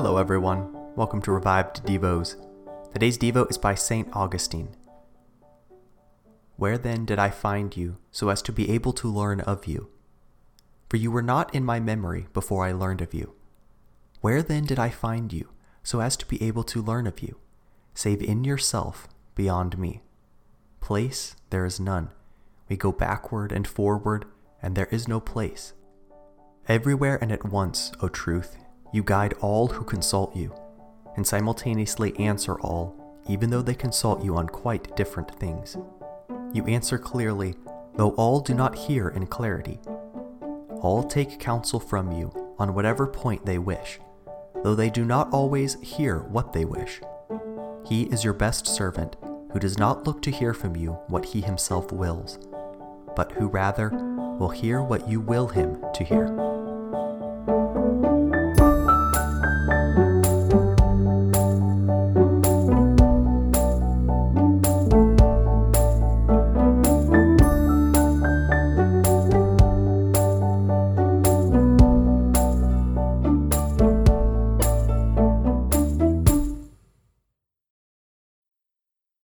Hello, everyone. Welcome to Revived Devos. Today's Devo is by St. Augustine. Where then did I find you, so as to be able to learn of you? For you were not in my memory before I learned of you. Where then did I find you, so as to be able to learn of you, save in yourself, beyond me? Place there is none. We go backward and forward, and there is no place. Everywhere and at once, O truth, you guide all who consult you, and simultaneously answer all, even though they consult you on quite different things. You answer clearly, though all do not hear in clarity. All take counsel from you on whatever point they wish, though they do not always hear what they wish. He is your best servant, who does not look to hear from you what he himself wills, but who rather will hear what you will him to hear.